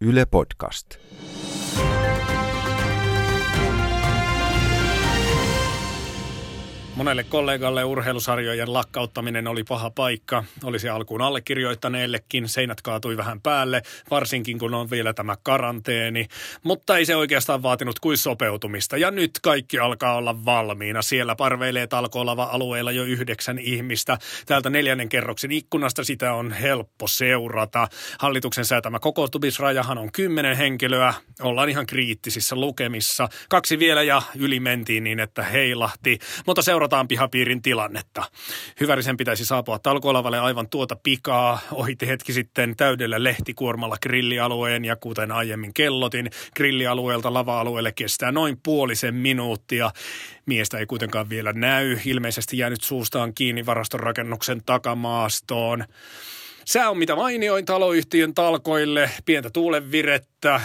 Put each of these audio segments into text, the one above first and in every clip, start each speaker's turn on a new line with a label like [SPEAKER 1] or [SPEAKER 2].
[SPEAKER 1] Yle Podcast.
[SPEAKER 2] Monelle kollegalle urheilusarjojen lakkauttaminen oli paha paikka. Olisi alkuun allekirjoittaneellekin. Seinät kaatui vähän päälle, varsinkin kun on vielä tämä karanteeni. Mutta ei se oikeastaan vaatinut kuin sopeutumista. Ja nyt kaikki alkaa olla valmiina. Siellä parveilee talkoolava alueella jo yhdeksän ihmistä. Täältä neljännen kerroksen ikkunasta sitä on helppo seurata. Hallituksen säätämä kokoontumisrajahan on kymmenen henkilöä. Ollaan ihan kriittisissä lukemissa. Kaksi vielä ja yli mentiin niin, että heilahti. Mutta seura seurataan pihapiirin tilannetta. Hyvärisen pitäisi saapua talkoolavalle aivan tuota pikaa. Ohitti hetki sitten täydellä lehtikuormalla grillialueen ja kuten aiemmin kellotin, grillialueelta lava-alueelle kestää noin puolisen minuuttia. Miestä ei kuitenkaan vielä näy. Ilmeisesti jäänyt suustaan kiinni varastorakennuksen takamaastoon. Sää on mitä mainioin taloyhtiön talkoille, pientä tuulenvirettä,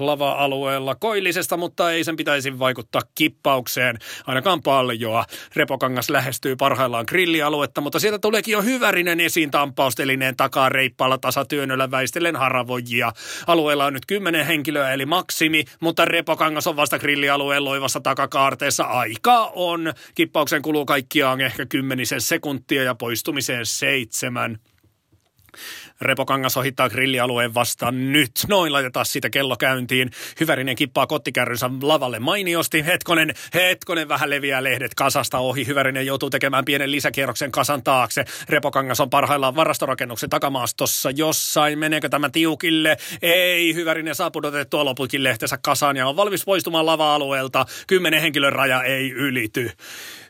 [SPEAKER 2] lava-alueella koillisesta, mutta ei sen pitäisi vaikuttaa kippaukseen ainakaan paljoa. Repokangas lähestyy parhaillaan grillialuetta, mutta sieltä tuleekin jo hyvärinen esiin tampaustelineen takaa reippaalla tasatyönnöllä väistellen haravojia. Alueella on nyt kymmenen henkilöä eli maksimi, mutta Repokangas on vasta grillialueen loivassa takakaarteessa. Aikaa on. Kippauksen kuluu kaikkiaan ehkä kymmenisen sekuntia ja poistumiseen seitsemän. Repokangas ohittaa grillialueen vastaan nyt. Noin laitetaan siitä kello käyntiin. Hyvärinen kippaa kottikärrynsä lavalle mainiosti. Hetkonen, hetkonen vähän leviää lehdet kasasta ohi. Hyvärinen joutuu tekemään pienen lisäkierroksen kasan taakse. Repokangas on parhaillaan varastorakennuksen takamaastossa jossain. Meneekö tämä tiukille? Ei. Hyvärinen saa pudotettua lopukin lehtensä kasaan ja on valmis poistumaan lava-alueelta. Kymmenen henkilön raja ei ylity.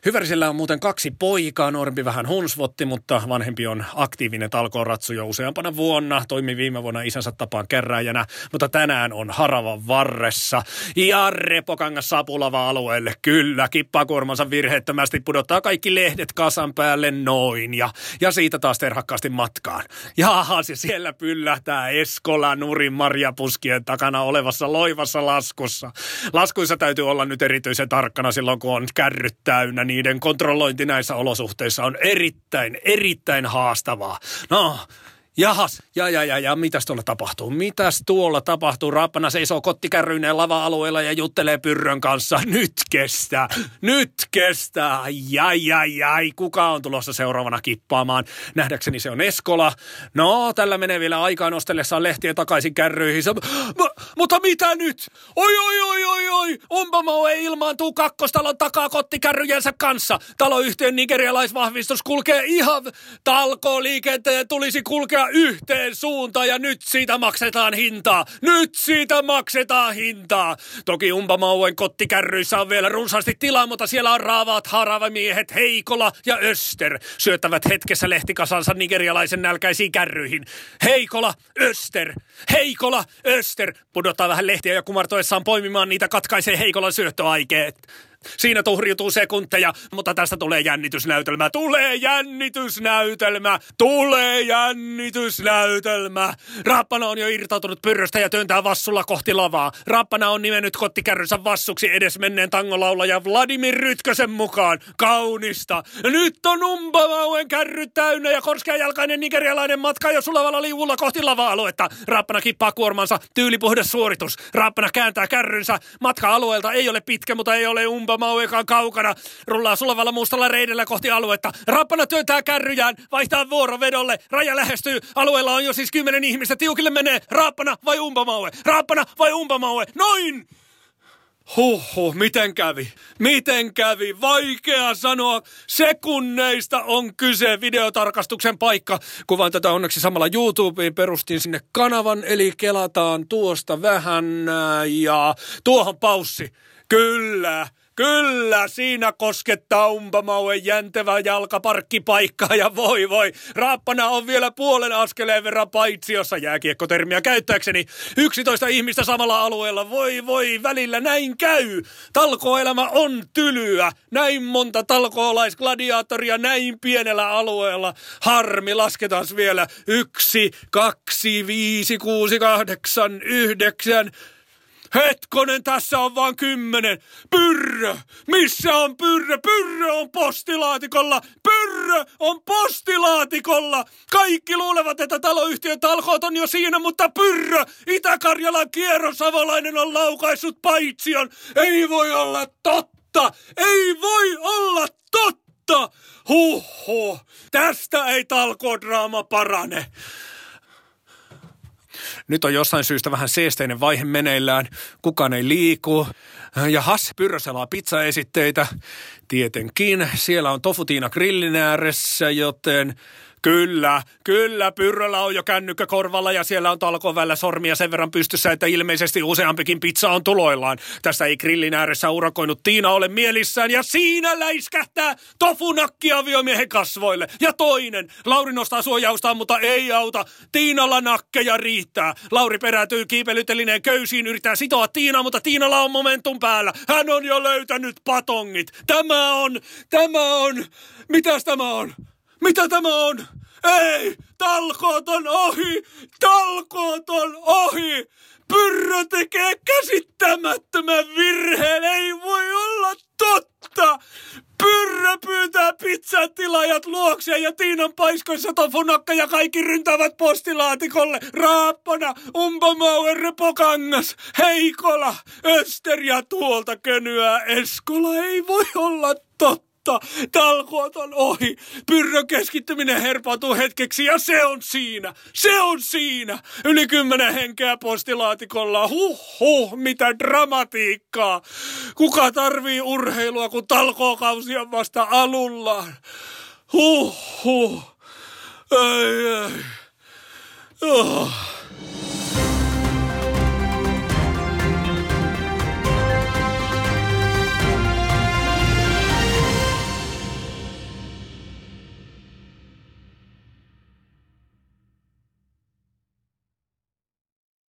[SPEAKER 2] Hyvärisellä on muuten kaksi poikaa, nuorempi vähän hunsvotti, mutta vanhempi on aktiivinen talkooratsu jo useampana vuonna. Toimi viime vuonna isänsä tapaan kerääjänä, mutta tänään on haravan varressa. Ja Repokangas saapuu lava-alueelle. Kyllä, kippaa kuormansa virheettömästi, pudottaa kaikki lehdet kasan päälle noin. Ja, ja siitä taas terhakkaasti matkaan. Jaha, se siellä pyllähtää Eskola Nurin marjapuskien takana olevassa loivassa laskussa. Laskuissa täytyy olla nyt erityisen tarkkana silloin, kun on kärryt täynnä niiden kontrollointi näissä olosuhteissa on erittäin, erittäin haastavaa. No, Jahas, ja ja ja ja, mitäs tuolla tapahtuu? Mitäs tuolla tapahtuu? Rappana seisoo kottikärryineen lava-alueella ja juttelee pyrrön kanssa. Nyt kestää, nyt kestää. Jai, jai, jai, kuka on tulossa seuraavana kippaamaan? Nähdäkseni se on Eskola. No, tällä menee vielä aikaa nostellessaan lehtiä takaisin kärryihin. M- mutta mitä nyt? Oi, oi, oi, oi, oi. Umpamo ei ilmaantuu kakkostalon takaa kottikärryjensä kanssa. Taloyhtiön nigerialaisvahvistus kulkee ihan talkoliikenteen tulisi kulkea yhteen suuntaan ja nyt siitä maksetaan hintaa. Nyt siitä maksetaan hintaa. Toki Umpamauen kottikärryissä on vielä runsaasti tilaa, mutta siellä on raavaat haravamiehet Heikola ja Öster. Syöttävät hetkessä lehtikasansa nigerialaisen nälkäisiin kärryihin. Heikola, Öster, Heikola, Öster. Pudottaa vähän lehtiä ja kumartoessaan poimimaan niitä katkaisee Heikolan syöttöaikeet. Siinä tuhriutuu sekunteja, mutta tästä tulee jännitysnäytelmä. Tulee jännitysnäytelmä! Tulee jännitysnäytelmä! Rappana on jo irtautunut pyrröstä ja työntää vassulla kohti lavaa. Rappana on nimennyt kottikärrynsä vassuksi edesmenneen tangolaulaja Vladimir Rytkösen mukaan. Kaunista! Nyt on umpamauen kärry täynnä ja korskeajalkainen nigerialainen matka jo sulavalla liuulla kohti lava-aluetta. Rappana kippaa kuormansa. Tyylipuhdas suoritus. Rappana kääntää kärrynsä. Matka-alueelta ei ole pitkä, mutta ei ole umpa Mau kaukana. Rullaa sulavalla mustalla reidellä kohti aluetta. Rappana työntää kärryjään, vaihtaa vuorovedolle. Raja lähestyy. Alueella on jo siis kymmenen ihmistä. Tiukille menee. Rappana vai Umpamaue? Rappana vai Umpamaue? Noin! Huhhuh, miten kävi? Miten kävi? Vaikea sanoa. Sekunneista on kyse videotarkastuksen paikka. Kuvan tätä onneksi samalla YouTubeen perustin sinne kanavan, eli kelataan tuosta vähän ja tuohon paussi. Kyllä, Kyllä, siinä koskettaa umpamauen jäntevä jalkaparkkipaikka ja voi voi. Raappana on vielä puolen askeleen verran paitsiossa jääkiekkotermiä käyttääkseni. 11 ihmistä samalla alueella, voi voi, välillä näin käy. Talkoelämä on tylyä. Näin monta talkoolaisgladiaattoria näin pienellä alueella. Harmi, lasketaan vielä. Yksi, kaksi, viisi, kuusi, kahdeksan, yhdeksän. Hetkonen, tässä on vain kymmenen. Pyrrö! Missä on Pyrrö? Pyrrö on postilaatikolla! Pyrrö on postilaatikolla! Kaikki luulevat, että taloyhtiön talkoot on jo siinä, mutta Pyrrö! Itä-Karjalan kierrosavolainen on laukaissut paitsion. Ei voi olla totta! Ei voi olla totta! Huhhuh! Tästä ei talkodraama parane. Nyt on jossain syystä vähän seesteinen vaihe meneillään. Kukaan ei liiku. Ja Hasse Pyrrö selaa pizzaesitteitä. Tietenkin. Siellä on tofutiina grillin ääressä, joten Kyllä, kyllä, Pyrröllä on jo kännykkä korvalla ja siellä on talkovällä sormia sen verran pystyssä, että ilmeisesti useampikin pizza on tuloillaan. Tässä ei grillin ääressä urakoinut Tiina ole mielissään ja siinä läiskähtää tofunakki aviomiehen kasvoille. Ja toinen, Lauri nostaa suojaustaan, mutta ei auta. Tiinalla nakkeja riittää. Lauri perätyy kiipelytelineen köysiin, yrittää sitoa Tiina, mutta Tiinalla on momentum päällä. Hän on jo löytänyt patongit. Tämä on, tämä on, mitäs tämä on? Mitä tämä on? Ei! Talkoot on ohi! Talkoot on ohi! Pyrrö tekee käsittämättömän virheen! Ei voi olla totta! Pyrrö pyytää pizzan tilaajat luokseen ja Tiinan paiskoissa tofunakka ja kaikki ryntävät postilaatikolle. Raappana, Umpomauer, Repokangas, Heikola, Öster ja tuolta könyää Eskola. Ei voi olla totta mutta talkoot on ohi. Pyrrön keskittyminen herpautuu hetkeksi ja se on siinä. Se on siinä. Yli kymmenen henkeä postilaatikolla. Huh, huh, mitä dramatiikkaa. Kuka tarvii urheilua, kun talkookausi on vasta alullaan? Huh, huh. Ai, ai. Oh.